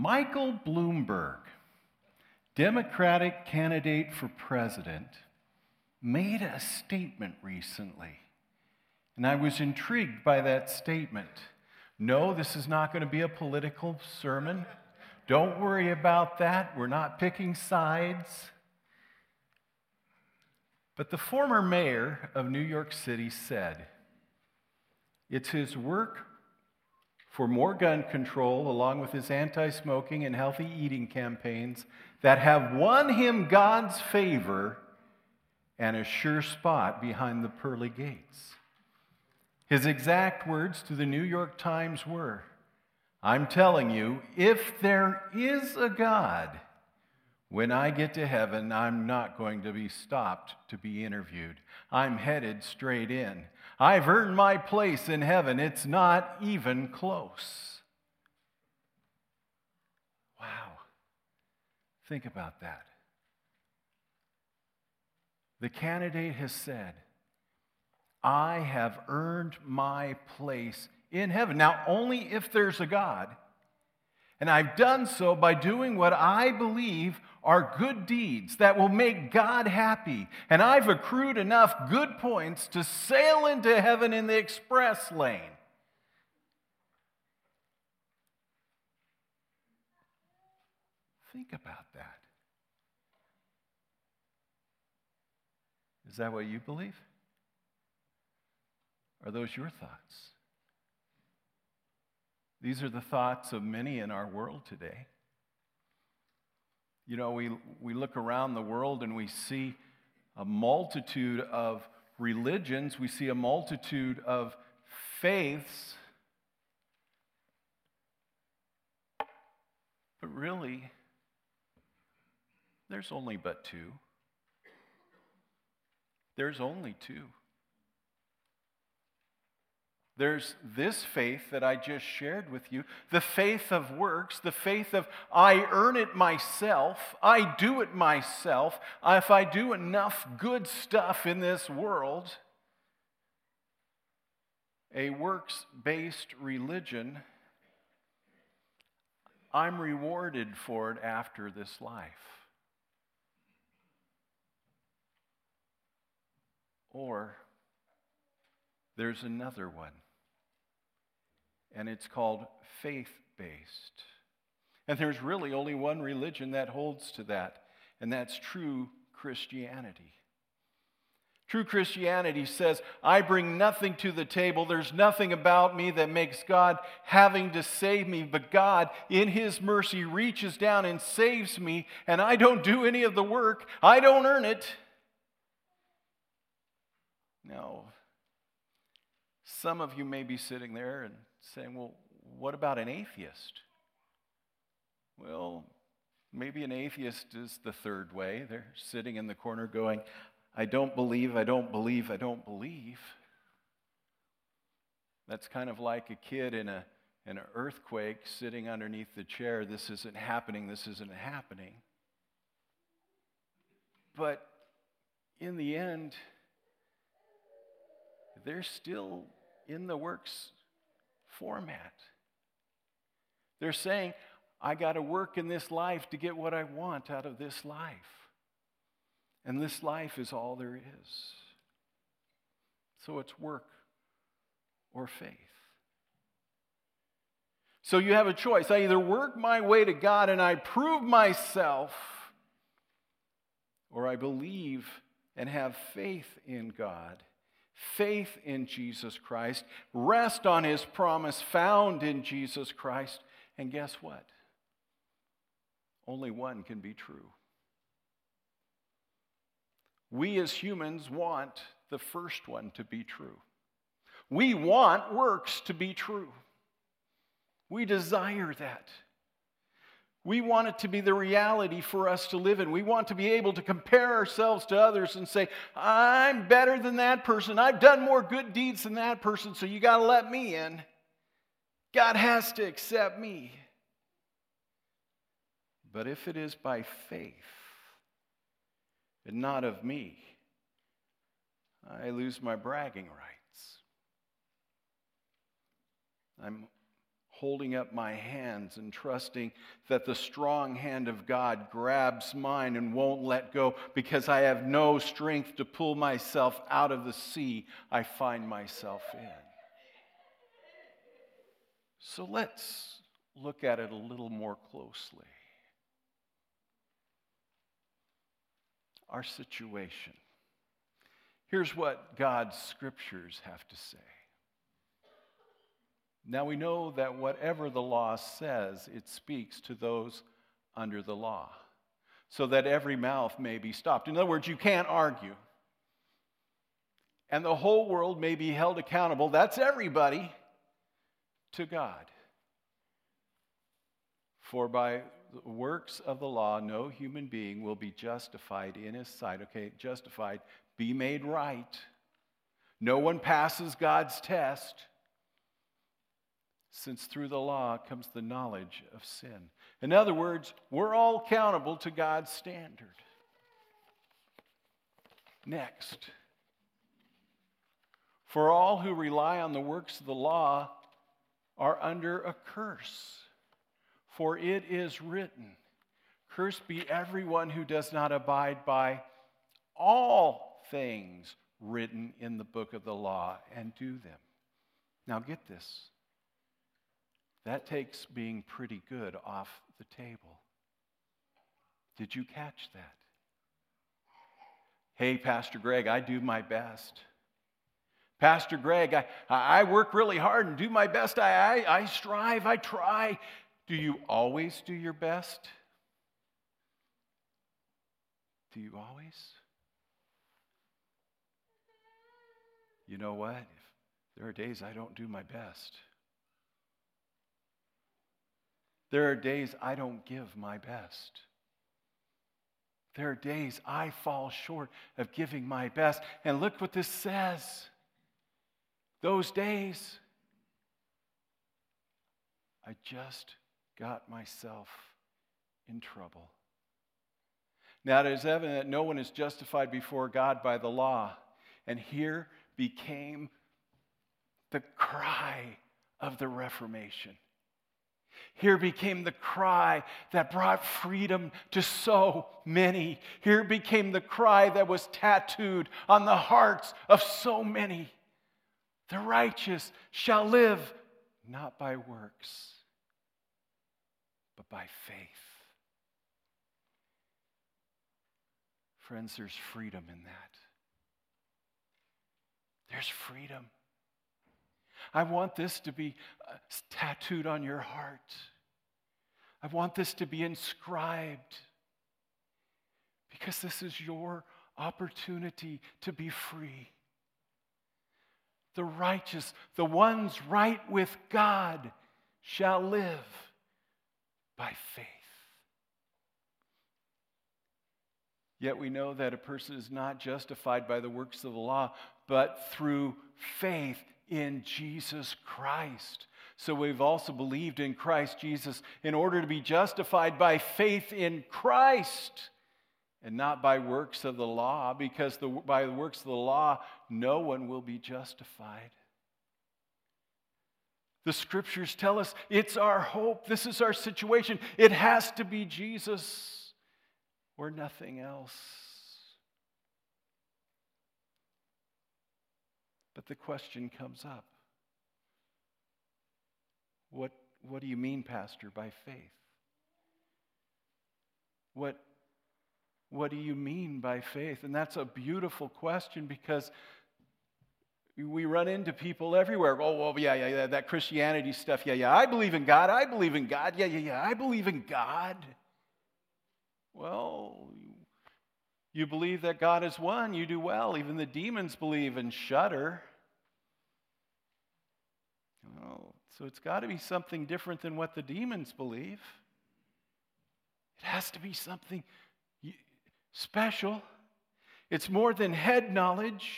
Michael Bloomberg, Democratic candidate for president, made a statement recently. And I was intrigued by that statement. No, this is not going to be a political sermon. Don't worry about that. We're not picking sides. But the former mayor of New York City said it's his work for more gun control, along with his anti smoking and healthy eating campaigns, that have won him God's favor and a sure spot behind the pearly gates. His exact words to the New York Times were I'm telling you, if there is a God, when I get to heaven, I'm not going to be stopped to be interviewed. I'm headed straight in. I've earned my place in heaven. It's not even close. Wow. Think about that. The candidate has said, I have earned my place in heaven. Now, only if there's a God. And I've done so by doing what I believe are good deeds that will make God happy. And I've accrued enough good points to sail into heaven in the express lane. Think about that. Is that what you believe? Are those your thoughts? These are the thoughts of many in our world today. You know, we, we look around the world and we see a multitude of religions, we see a multitude of faiths. But really, there's only but two. There's only two. There's this faith that I just shared with you the faith of works, the faith of I earn it myself, I do it myself. If I do enough good stuff in this world, a works based religion, I'm rewarded for it after this life. Or there's another one and it's called faith based. And there's really only one religion that holds to that, and that's true Christianity. True Christianity says, I bring nothing to the table. There's nothing about me that makes God having to save me, but God, in His mercy, reaches down and saves me, and I don't do any of the work. I don't earn it. No. Some of you may be sitting there and saying, well, what about an atheist? Well, maybe an atheist is the third way. They're sitting in the corner going, I don't believe, I don't believe, I don't believe. That's kind of like a kid in, a, in an earthquake sitting underneath the chair. This isn't happening, this isn't happening. But in the end, they're still in the works format. They're saying, I got to work in this life to get what I want out of this life. And this life is all there is. So it's work or faith. So you have a choice. I either work my way to God and I prove myself, or I believe and have faith in God faith in Jesus Christ, rest on his promise found in Jesus Christ, and guess what? Only one can be true. We as humans want the first one to be true. We want works to be true. We desire that. We want it to be the reality for us to live in. We want to be able to compare ourselves to others and say, I'm better than that person. I've done more good deeds than that person, so you got to let me in. God has to accept me. But if it is by faith and not of me, I lose my bragging rights. I'm holding up my hands and trusting that the strong hand of God grabs mine and won't let go because I have no strength to pull myself out of the sea I find myself in. So let's look at it a little more closely. Our situation. Here's what God's scriptures have to say. Now we know that whatever the law says, it speaks to those under the law, so that every mouth may be stopped. In other words, you can't argue. And the whole world may be held accountable, that's everybody, to God. For by works of the law, no human being will be justified in his sight. Okay, justified, be made right. No one passes God's test since through the law comes the knowledge of sin. In other words, we're all accountable to God's standard. Next, for all who rely on the works of the law are under a curse, for it is written, Cursed be everyone who does not abide by all things written in the book of the law and do them. Now, get this that takes being pretty good off the table. Did you catch that? Hey, Pastor Greg, I do my best. Pastor Greg, I, I work really hard and do my best. I, I, I strive, I try. Do you always do your best? Do you always? You know what? If there are days I don't do my best. There are days I don't give my best. There are days I fall short of giving my best. And look what this says. Those days, I just got myself in trouble. Now, it is evident that no one is justified before God by the law. And here became the cry of the Reformation. Here became the cry that brought freedom to so many. Here became the cry that was tattooed on the hearts of so many. The righteous shall live not by works, but by faith. Friends, there's freedom in that. There's freedom. I want this to be uh, tattooed on your heart. I want this to be inscribed because this is your opportunity to be free. The righteous, the ones right with God, shall live by faith. Yet we know that a person is not justified by the works of the law, but through faith in Jesus Christ. So we've also believed in Christ Jesus in order to be justified by faith in Christ and not by works of the law, because the, by the works of the law, no one will be justified. The scriptures tell us it's our hope. This is our situation. It has to be Jesus or nothing else. But the question comes up what, what do you mean, Pastor, by faith? What, what do you mean by faith? And that's a beautiful question because we run into people everywhere. Oh, well, yeah, yeah, yeah, that Christianity stuff. Yeah, yeah, I believe in God. I believe in God. Yeah, yeah, yeah, I believe in God. Well, you believe that God is one, you do well. Even the demons believe and shudder. Oh, so it's got to be something different than what the demons believe. It has to be something special. It's more than head knowledge.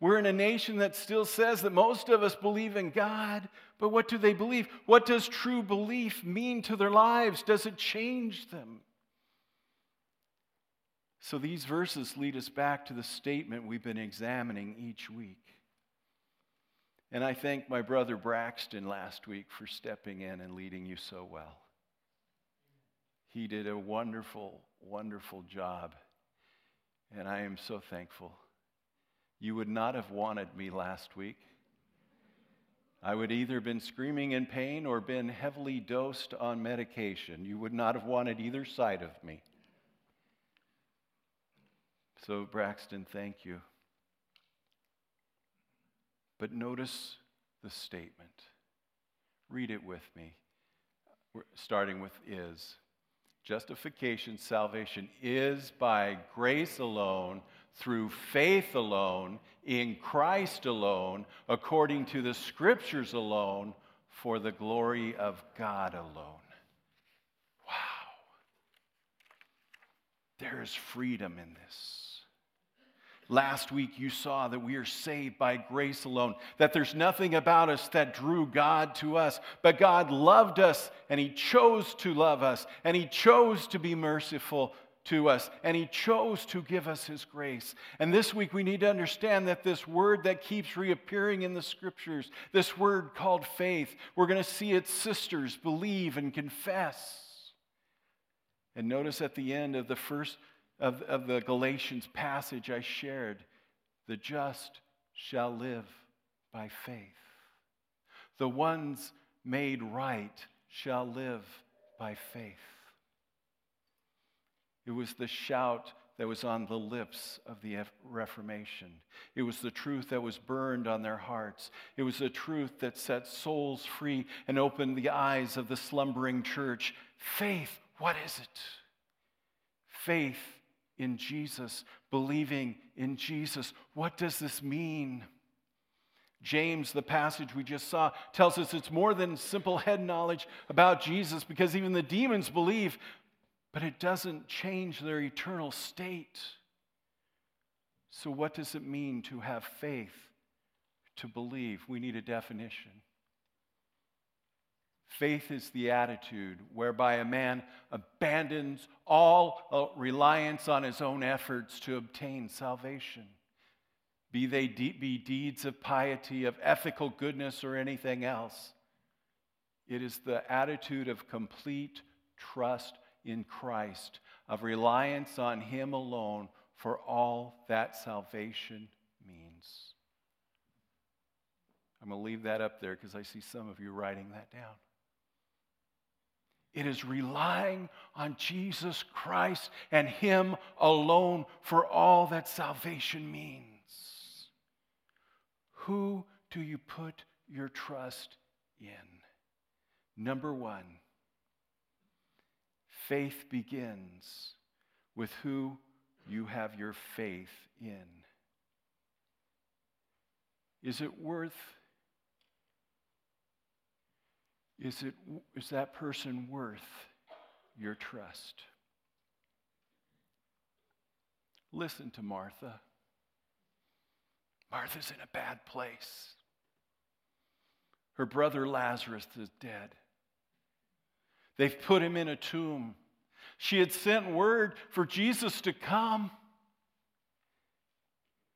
We're in a nation that still says that most of us believe in God, but what do they believe? What does true belief mean to their lives? Does it change them? So these verses lead us back to the statement we've been examining each week. And I thank my brother Braxton last week for stepping in and leading you so well. He did a wonderful, wonderful job. And I am so thankful. You would not have wanted me last week. I would either been screaming in pain or been heavily dosed on medication. You would not have wanted either side of me. So, Braxton, thank you. But notice the statement. Read it with me, starting with is. Justification, salvation is by grace alone, through faith alone, in Christ alone, according to the scriptures alone, for the glory of God alone. Wow. There is freedom in this. Last week, you saw that we are saved by grace alone, that there's nothing about us that drew God to us, but God loved us and He chose to love us, and He chose to be merciful to us, and He chose to give us His grace. And this week, we need to understand that this word that keeps reappearing in the scriptures, this word called faith, we're going to see its sisters believe and confess. And notice at the end of the first of, of the Galatians passage I shared the just shall live by faith. The ones made right shall live by faith. It was the shout that was on the lips of the Reformation. It was the truth that was burned on their hearts. It was the truth that set souls free and opened the eyes of the slumbering church. Faith, what is it? Faith in Jesus, believing in Jesus. What does this mean? James, the passage we just saw, tells us it's more than simple head knowledge about Jesus because even the demons believe, but it doesn't change their eternal state. So, what does it mean to have faith, to believe? We need a definition. Faith is the attitude whereby a man abandons all uh, reliance on his own efforts to obtain salvation, be they de- be deeds of piety, of ethical goodness, or anything else. It is the attitude of complete trust in Christ, of reliance on Him alone for all that salvation means. I'm going to leave that up there because I see some of you writing that down. It is relying on Jesus Christ and Him alone for all that salvation means. Who do you put your trust in? Number one, faith begins with who you have your faith in. Is it worth is, it, is that person worth your trust? Listen to Martha. Martha's in a bad place. Her brother Lazarus is dead. They've put him in a tomb. She had sent word for Jesus to come.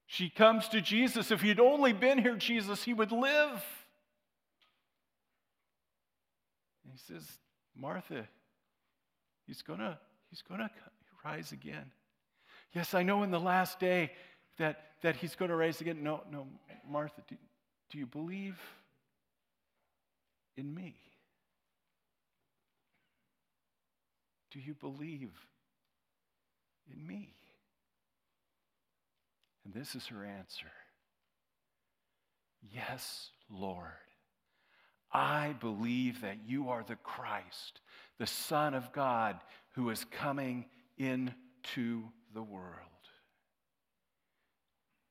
She comes to Jesus. If he'd only been here, Jesus, he would live. He says, Martha, he's going to he's going to rise again. Yes, I know in the last day that, that he's going to rise again. No, no, Martha, do, do you believe in me? Do you believe in me? And this is her answer Yes, Lord. I believe that you are the Christ, the Son of God, who is coming into the world.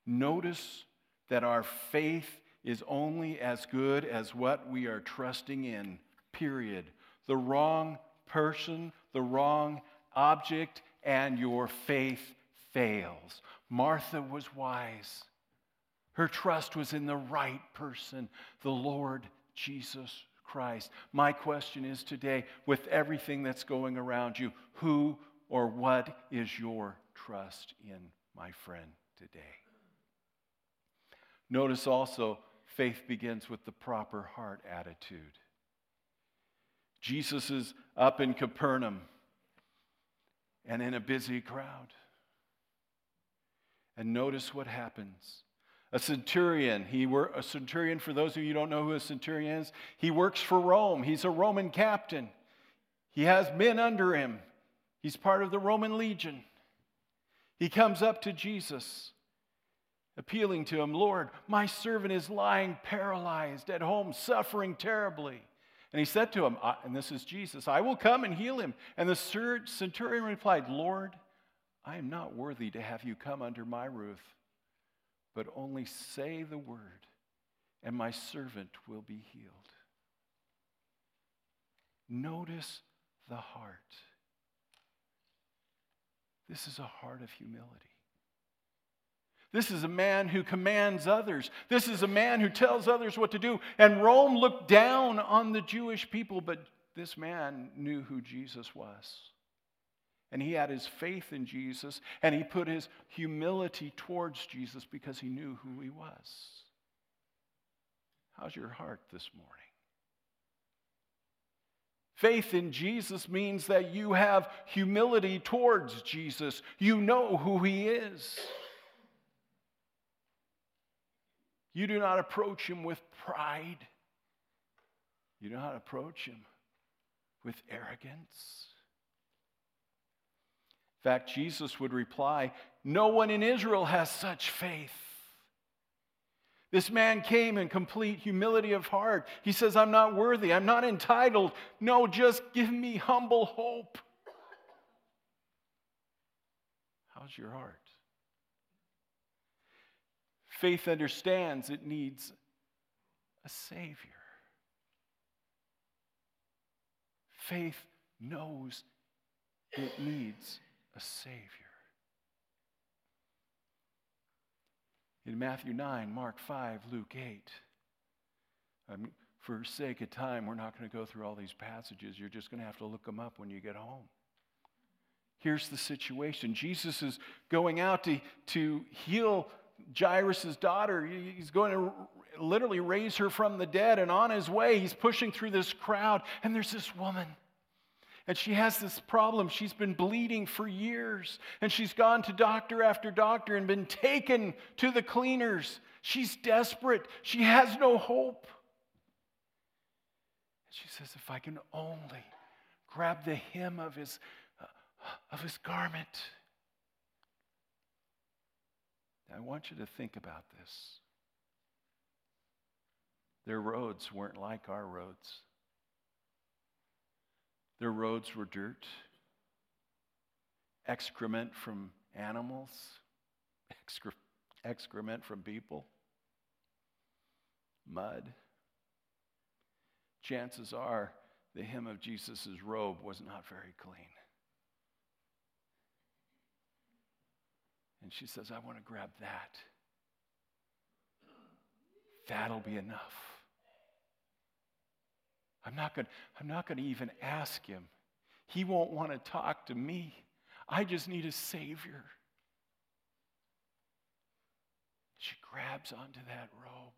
Notice that our faith is only as good as what we are trusting in, period. The wrong person, the wrong object, and your faith fails. Martha was wise. Her trust was in the right person, the Lord Jesus Christ. My question is today, with everything that's going around you, who or what is your trust in, my friend, today? Notice also faith begins with the proper heart attitude. Jesus is up in Capernaum and in a busy crowd. And notice what happens. A centurion, he were a centurion for those of you who don't know who a centurion is, he works for Rome. He's a Roman captain. He has men under him. He's part of the Roman legion. He comes up to Jesus, appealing to him, Lord, my servant is lying paralyzed at home, suffering terribly. And he said to him, and this is Jesus, I will come and heal him. And the centurion replied, Lord, I am not worthy to have you come under my roof, but only say the word, and my servant will be healed. Notice the heart. This is a heart of humility. This is a man who commands others. This is a man who tells others what to do. And Rome looked down on the Jewish people, but this man knew who Jesus was. And he had his faith in Jesus, and he put his humility towards Jesus because he knew who he was. How's your heart this morning? Faith in Jesus means that you have humility towards Jesus. You know who he is. You do not approach him with pride. You do not approach him with arrogance. In fact, Jesus would reply, No one in Israel has such faith. This man came in complete humility of heart. He says, I'm not worthy. I'm not entitled. No, just give me humble hope. How's your heart? Faith understands it needs a Savior. Faith knows it needs a Savior. In Matthew 9, Mark 5, Luke 8, um, for sake of time, we're not going to go through all these passages. You're just going to have to look them up when you get home. Here's the situation Jesus is going out to, to heal Jairus' daughter. He's going to literally raise her from the dead, and on his way, he's pushing through this crowd, and there's this woman. And she has this problem. She's been bleeding for years, and she's gone to doctor after doctor and been taken to the cleaners. She's desperate. She has no hope. She says, If I can only grab the hem of his, uh, of his garment. I want you to think about this. Their roads weren't like our roads. Their roads were dirt, excrement from animals, excre- excrement from people, mud. Chances are the hem of Jesus' robe was not very clean. And she says, I want to grab that. That'll be enough. I'm not going I'm not going to even ask him. He won't want to talk to me. I just need a savior. She grabs onto that robe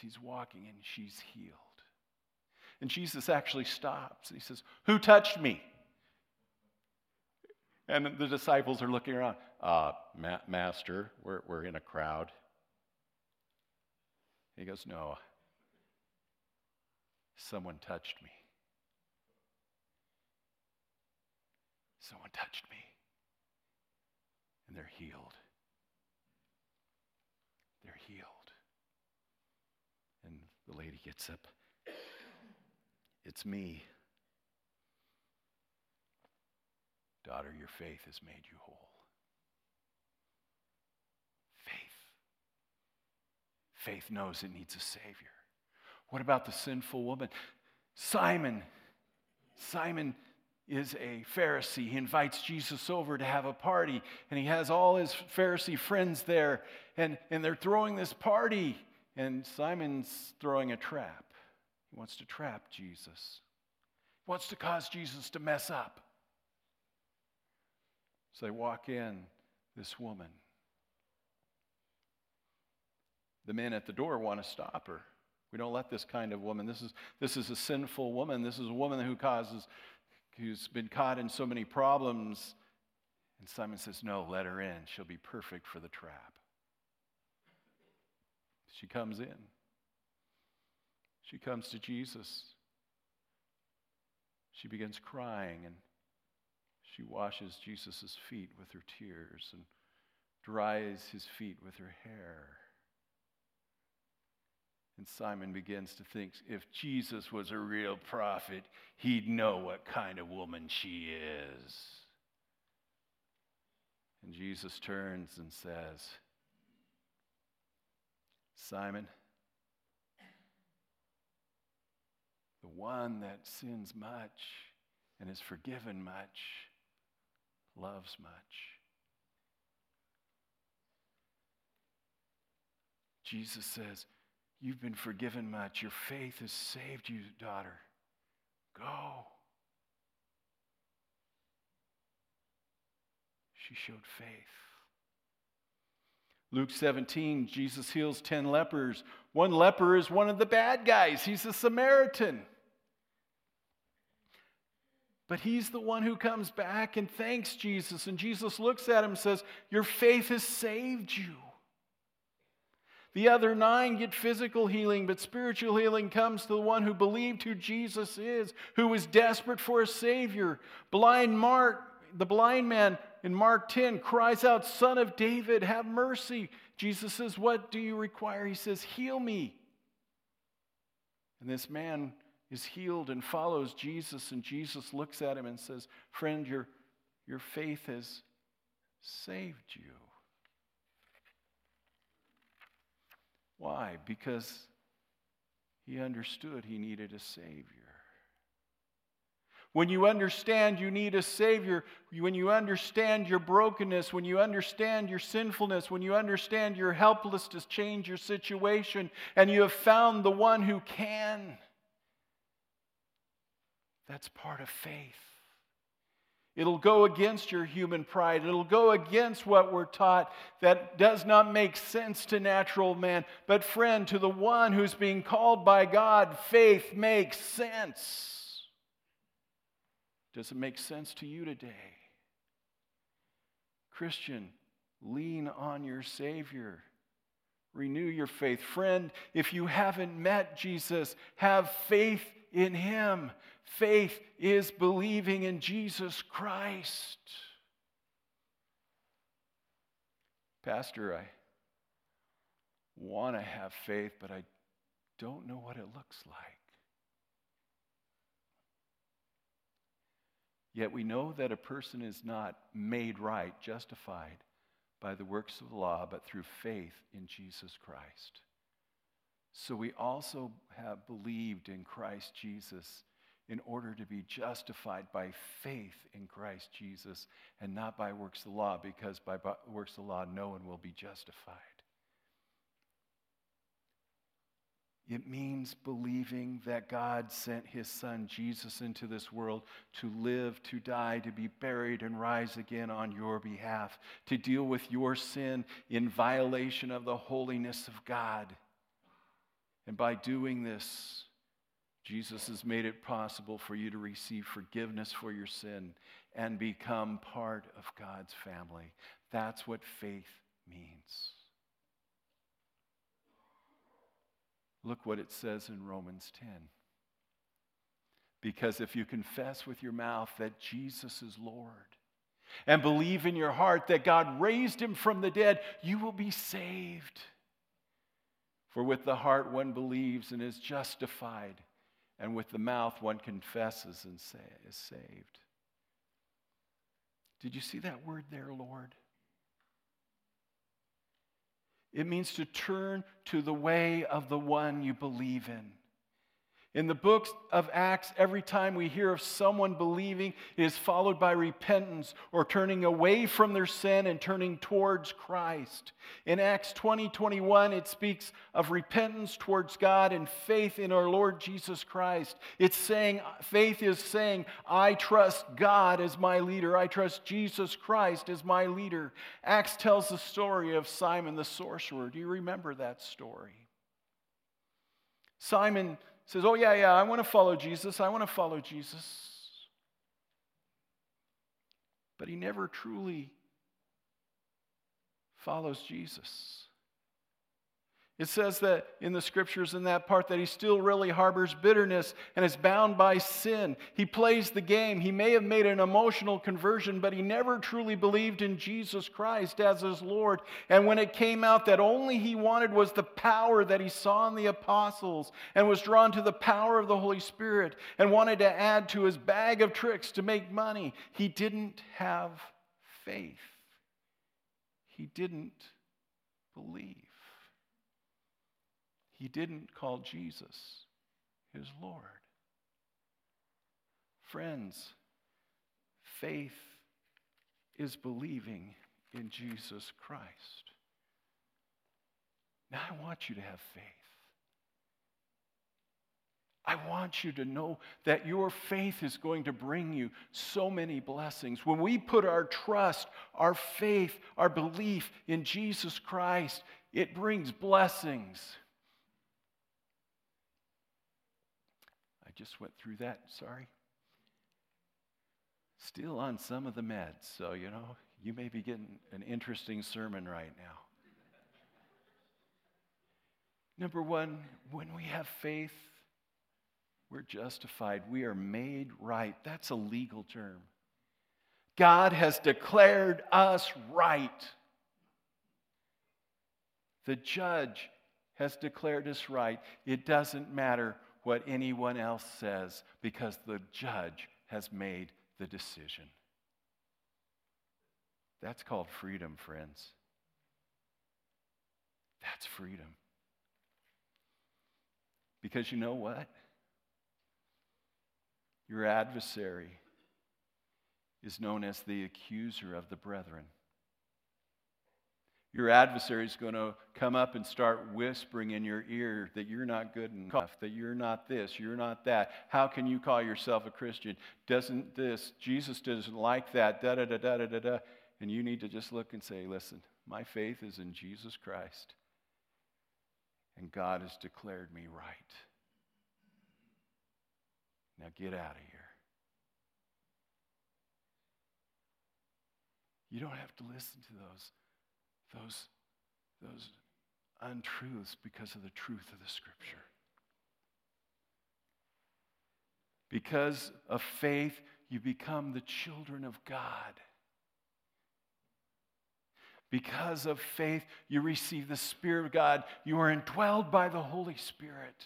he's walking and she's healed. And Jesus actually stops. He says, Who touched me? And the disciples are looking around. Uh, ma- Master, we're, we're in a crowd. He goes, No, someone touched me. Someone touched me. And they're healed. They're healed. And the lady gets up. It's me. Daughter, your faith has made you whole. Faith. Faith knows it needs a Savior. What about the sinful woman? Simon. Simon is a Pharisee. He invites Jesus over to have a party, and he has all his Pharisee friends there, and, and they're throwing this party, and Simon's throwing a trap. He wants to trap Jesus, he wants to cause Jesus to mess up. So they walk in, this woman. the men at the door want to stop her. We don't let this kind of woman. This is, this is a sinful woman. This is a woman who causes, who's been caught in so many problems. And Simon says, No, let her in. She'll be perfect for the trap. She comes in. She comes to Jesus. She begins crying and she washes Jesus' feet with her tears and dries his feet with her hair. And Simon begins to think if Jesus was a real prophet, he'd know what kind of woman she is. And Jesus turns and says, Simon, the one that sins much and is forgiven much loves much. Jesus says, You've been forgiven much. Your faith has saved you, daughter. Go. She showed faith. Luke 17, Jesus heals 10 lepers. One leper is one of the bad guys, he's a Samaritan. But he's the one who comes back and thanks Jesus. And Jesus looks at him and says, Your faith has saved you. The other nine get physical healing, but spiritual healing comes to the one who believed who Jesus is, who was desperate for a Savior. Blind Mark, the blind man in Mark 10 cries out, Son of David, have mercy. Jesus says, What do you require? He says, Heal me. And this man is healed and follows Jesus, and Jesus looks at him and says, Friend, your, your faith has saved you. Why? Because he understood he needed a Savior. When you understand you need a Savior, when you understand your brokenness, when you understand your sinfulness, when you understand you're helpless to change your situation, and you have found the one who can that's part of faith. It'll go against your human pride. It'll go against what we're taught that does not make sense to natural man. But, friend, to the one who's being called by God, faith makes sense. Does it make sense to you today? Christian, lean on your Savior. Renew your faith. Friend, if you haven't met Jesus, have faith in Him. Faith is believing in Jesus Christ. Pastor, I want to have faith, but I don't know what it looks like. Yet we know that a person is not made right, justified by the works of the law, but through faith in Jesus Christ. So we also have believed in Christ Jesus in order to be justified by faith in Christ Jesus and not by works of the law, because by works of the law no one will be justified. It means believing that God sent his son Jesus into this world to live, to die, to be buried, and rise again on your behalf, to deal with your sin in violation of the holiness of God. And by doing this, Jesus has made it possible for you to receive forgiveness for your sin and become part of God's family. That's what faith means. Look what it says in Romans 10. Because if you confess with your mouth that Jesus is Lord and believe in your heart that God raised him from the dead, you will be saved. For with the heart one believes and is justified and with the mouth one confesses and say, is saved. Did you see that word there, Lord? It means to turn to the way of the one you believe in. In the books of Acts, every time we hear of someone believing, is followed by repentance or turning away from their sin and turning towards Christ. In Acts 20 21, it speaks of repentance towards God and faith in our Lord Jesus Christ. It's saying, faith is saying, I trust God as my leader, I trust Jesus Christ as my leader. Acts tells the story of Simon the sorcerer. Do you remember that story? Simon says, Oh, yeah, yeah, I want to follow Jesus. I want to follow Jesus. But he never truly follows Jesus. It says that in the scriptures, in that part, that he still really harbors bitterness and is bound by sin. He plays the game. He may have made an emotional conversion, but he never truly believed in Jesus Christ as his Lord. And when it came out that only he wanted was the power that he saw in the apostles and was drawn to the power of the Holy Spirit and wanted to add to his bag of tricks to make money, he didn't have faith. He didn't believe he didn't call Jesus his Lord. Friends, faith is believing in Jesus Christ. Now, I want you to have faith. I want you to know that your faith is going to bring you so many blessings. When we put our trust, our faith, our belief in Jesus Christ, it brings blessings. Just went through that, sorry. Still on some of the meds, so you know, you may be getting an interesting sermon right now. Number one, when we have faith, we're justified. We are made right. That's a legal term. God has declared us right. The judge has declared us right. It doesn't matter what anyone else says because the judge has made the decision. That's called freedom, friends. That's freedom. Because you know what? Your adversary is known as the accuser of the brethren. Your adversary is going to come up and start whispering in your ear that you're not good enough, that you're not this, you're not that. How can you call yourself a Christian? Doesn't this, Jesus doesn't like that, da da da da da da da. And you need to just look and say, listen, my faith is in Jesus Christ, and God has declared me right. Now get out of here. You don't have to listen to those those, those untruths because of the truth of the scripture. Because of faith, you become the children of God. Because of faith, you receive the Spirit of God. You are indwelled by the Holy Spirit.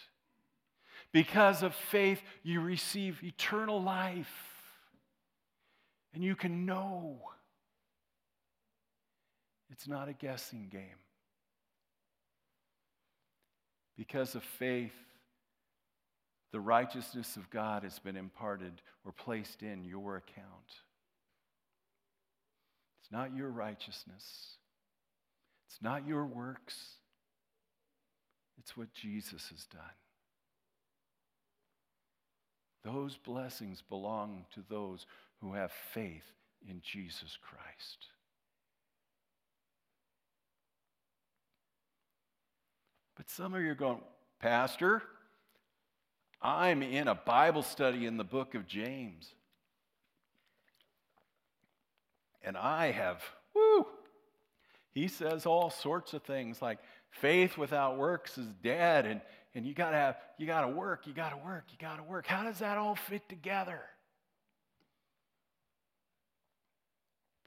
Because of faith, you receive eternal life. And you can know it's not a guessing game. Because of faith, the righteousness of God has been imparted or placed in your account. It's not your righteousness, it's not your works, it's what Jesus has done. Those blessings belong to those who have faith in Jesus Christ. But some of you are going, Pastor, I'm in a Bible study in the book of James. And I have, whoo, he says all sorts of things like faith without works is dead and, and you gotta have you gotta work, you gotta work, you gotta work. How does that all fit together?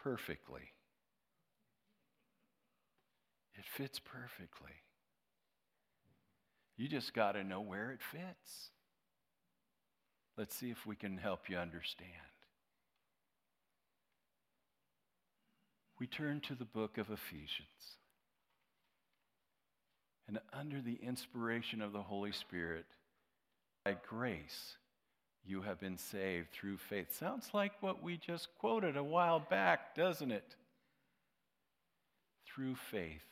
Perfectly. It fits perfectly. You just got to know where it fits. Let's see if we can help you understand. We turn to the book of Ephesians. And under the inspiration of the Holy Spirit, by grace you have been saved through faith. Sounds like what we just quoted a while back, doesn't it? Through faith.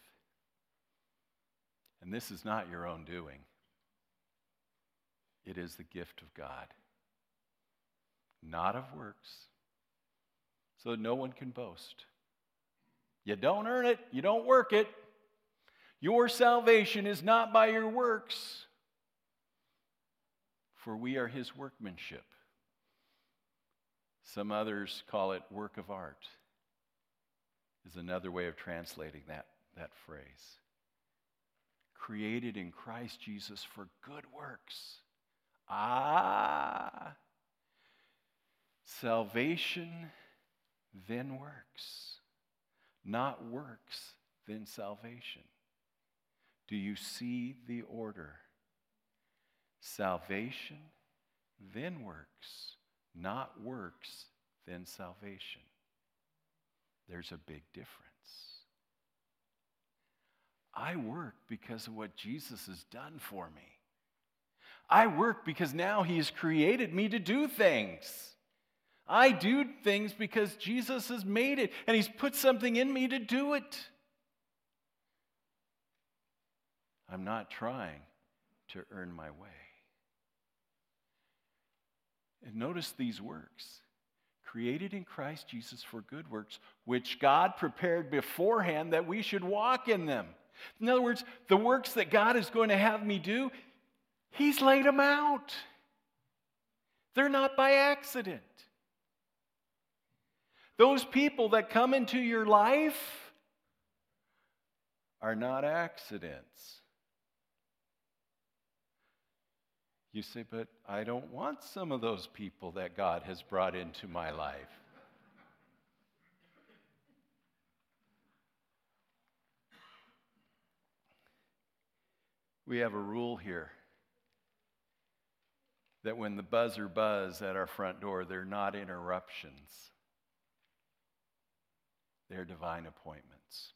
And this is not your own doing, it is the gift of God, not of works, so that no one can boast. You don't earn it, you don't work it. Your salvation is not by your works, for we are his workmanship. Some others call it work of art, is another way of translating that, that phrase. Created in Christ Jesus for good works. Ah, salvation, then works. Not works, then salvation. Do you see the order? Salvation, then works. Not works, then salvation. There's a big difference. I work because of what Jesus has done for me. I work because now He has created me to do things. I do things because Jesus has made it and He's put something in me to do it. I'm not trying to earn my way. And notice these works created in Christ Jesus for good works, which God prepared beforehand that we should walk in them. In other words, the works that God is going to have me do, He's laid them out. They're not by accident. Those people that come into your life are not accidents. You say, but I don't want some of those people that God has brought into my life. We have a rule here that when the buzzer buzz at our front door, they're not interruptions. They're divine appointments.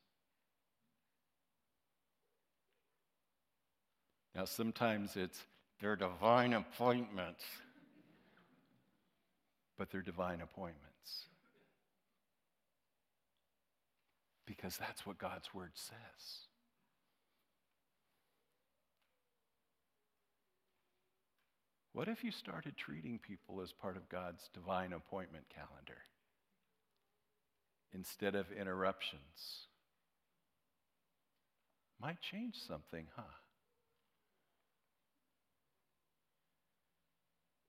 Now, sometimes it's they're divine appointments, but they're divine appointments. Because that's what God's word says. What if you started treating people as part of God's divine appointment calendar? instead of interruptions. Might change something, huh?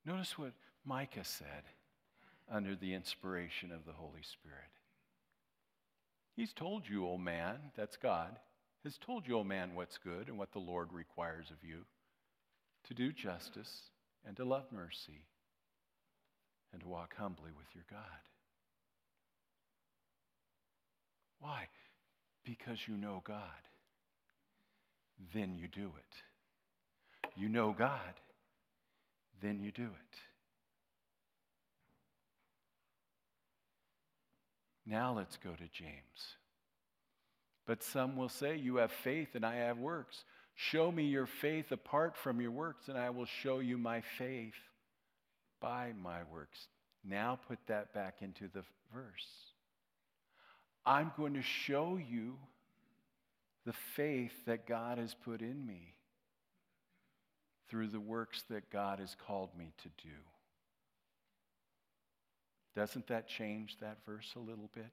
Notice what Micah said under the inspiration of the Holy Spirit. He's told you, O man, that's God, has told you, O man, what's good and what the Lord requires of you to do justice and to love mercy and to walk humbly with your God. Why? Because you know God. Then you do it. You know God. Then you do it. Now let's go to James. But some will say, You have faith and I have works. Show me your faith apart from your works, and I will show you my faith by my works. Now put that back into the verse. I'm going to show you the faith that God has put in me through the works that God has called me to do. Doesn't that change that verse a little bit?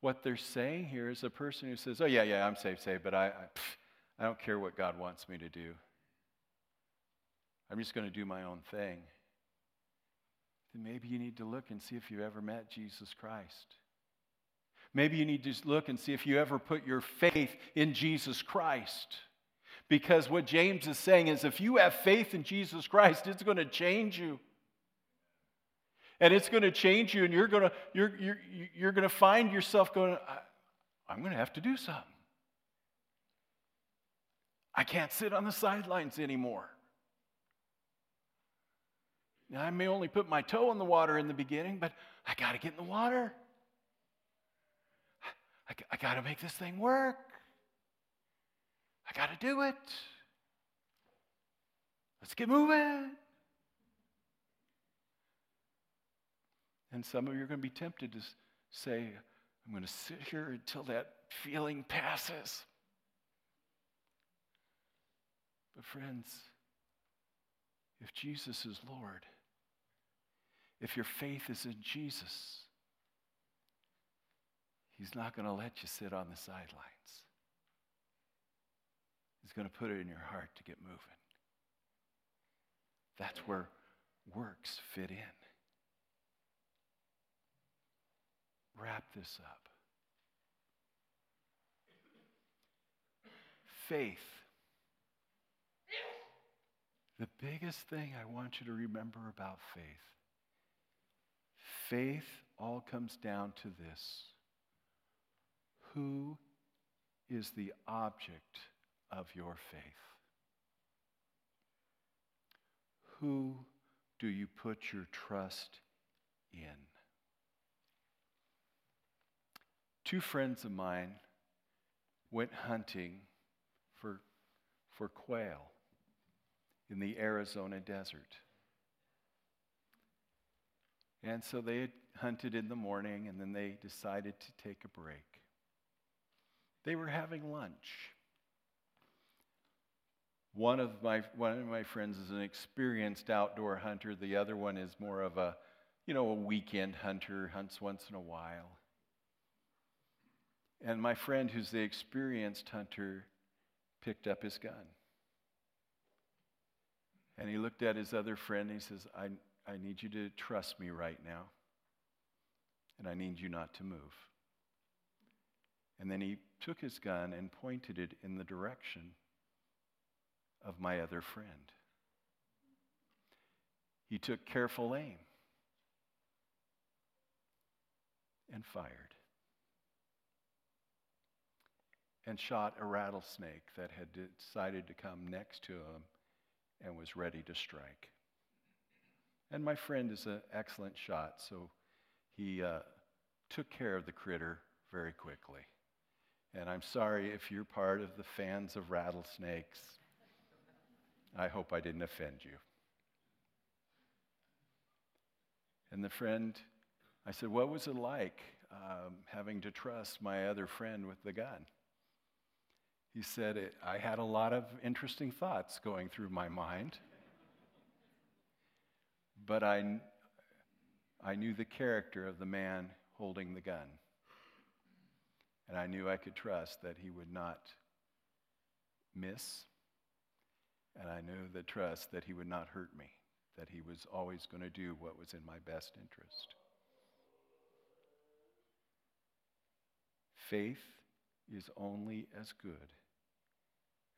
What they're saying here is a person who says, Oh, yeah, yeah, I'm saved, saved, but I, I, I don't care what God wants me to do. I'm just going to do my own thing. Then maybe you need to look and see if you've ever met Jesus Christ. Maybe you need to look and see if you ever put your faith in Jesus Christ. Because what James is saying is if you have faith in Jesus Christ, it's going to change you. And it's going to change you, and you're going to, you're, you're, you're going to find yourself going, I'm going to have to do something. I can't sit on the sidelines anymore. Now, I may only put my toe in the water in the beginning, but I got to get in the water. I, I got to make this thing work. I got to do it. Let's get moving. And some of you are going to be tempted to say, I'm going to sit here until that feeling passes. But, friends, if Jesus is Lord, if your faith is in Jesus, He's not going to let you sit on the sidelines. He's going to put it in your heart to get moving. That's where works fit in. Wrap this up. Faith. The biggest thing I want you to remember about faith faith all comes down to this who is the object of your faith? Who do you put your trust in? Two friends of mine went hunting for, for quail in the Arizona desert. And so they had hunted in the morning and then they decided to take a break. They were having lunch. One of my, one of my friends is an experienced outdoor hunter. The other one is more of a, you know, a weekend hunter, hunts once in a while. And my friend, who's the experienced hunter, picked up his gun. And he looked at his other friend and he says, I, I need you to trust me right now. And I need you not to move. And then he took his gun and pointed it in the direction of my other friend. He took careful aim and fired and shot a rattlesnake that had decided to come next to him and was ready to strike. And my friend is an excellent shot, so he uh, took care of the critter very quickly. And I'm sorry if you're part of the fans of rattlesnakes. I hope I didn't offend you. And the friend, I said, What was it like um, having to trust my other friend with the gun? He said, I had a lot of interesting thoughts going through my mind, but I, I knew the character of the man holding the gun. And I knew I could trust that he would not miss. And I knew the trust that he would not hurt me, that he was always going to do what was in my best interest. Faith is only as good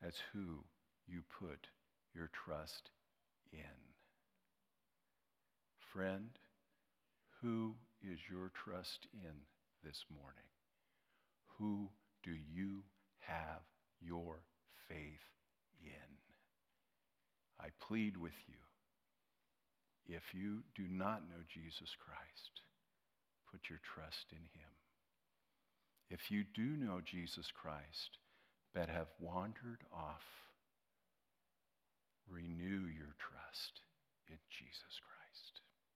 as who you put your trust in. Friend, who is your trust in this morning? Who do you have your faith in? I plead with you. If you do not know Jesus Christ, put your trust in him. If you do know Jesus Christ, but have wandered off, renew your trust in Jesus Christ.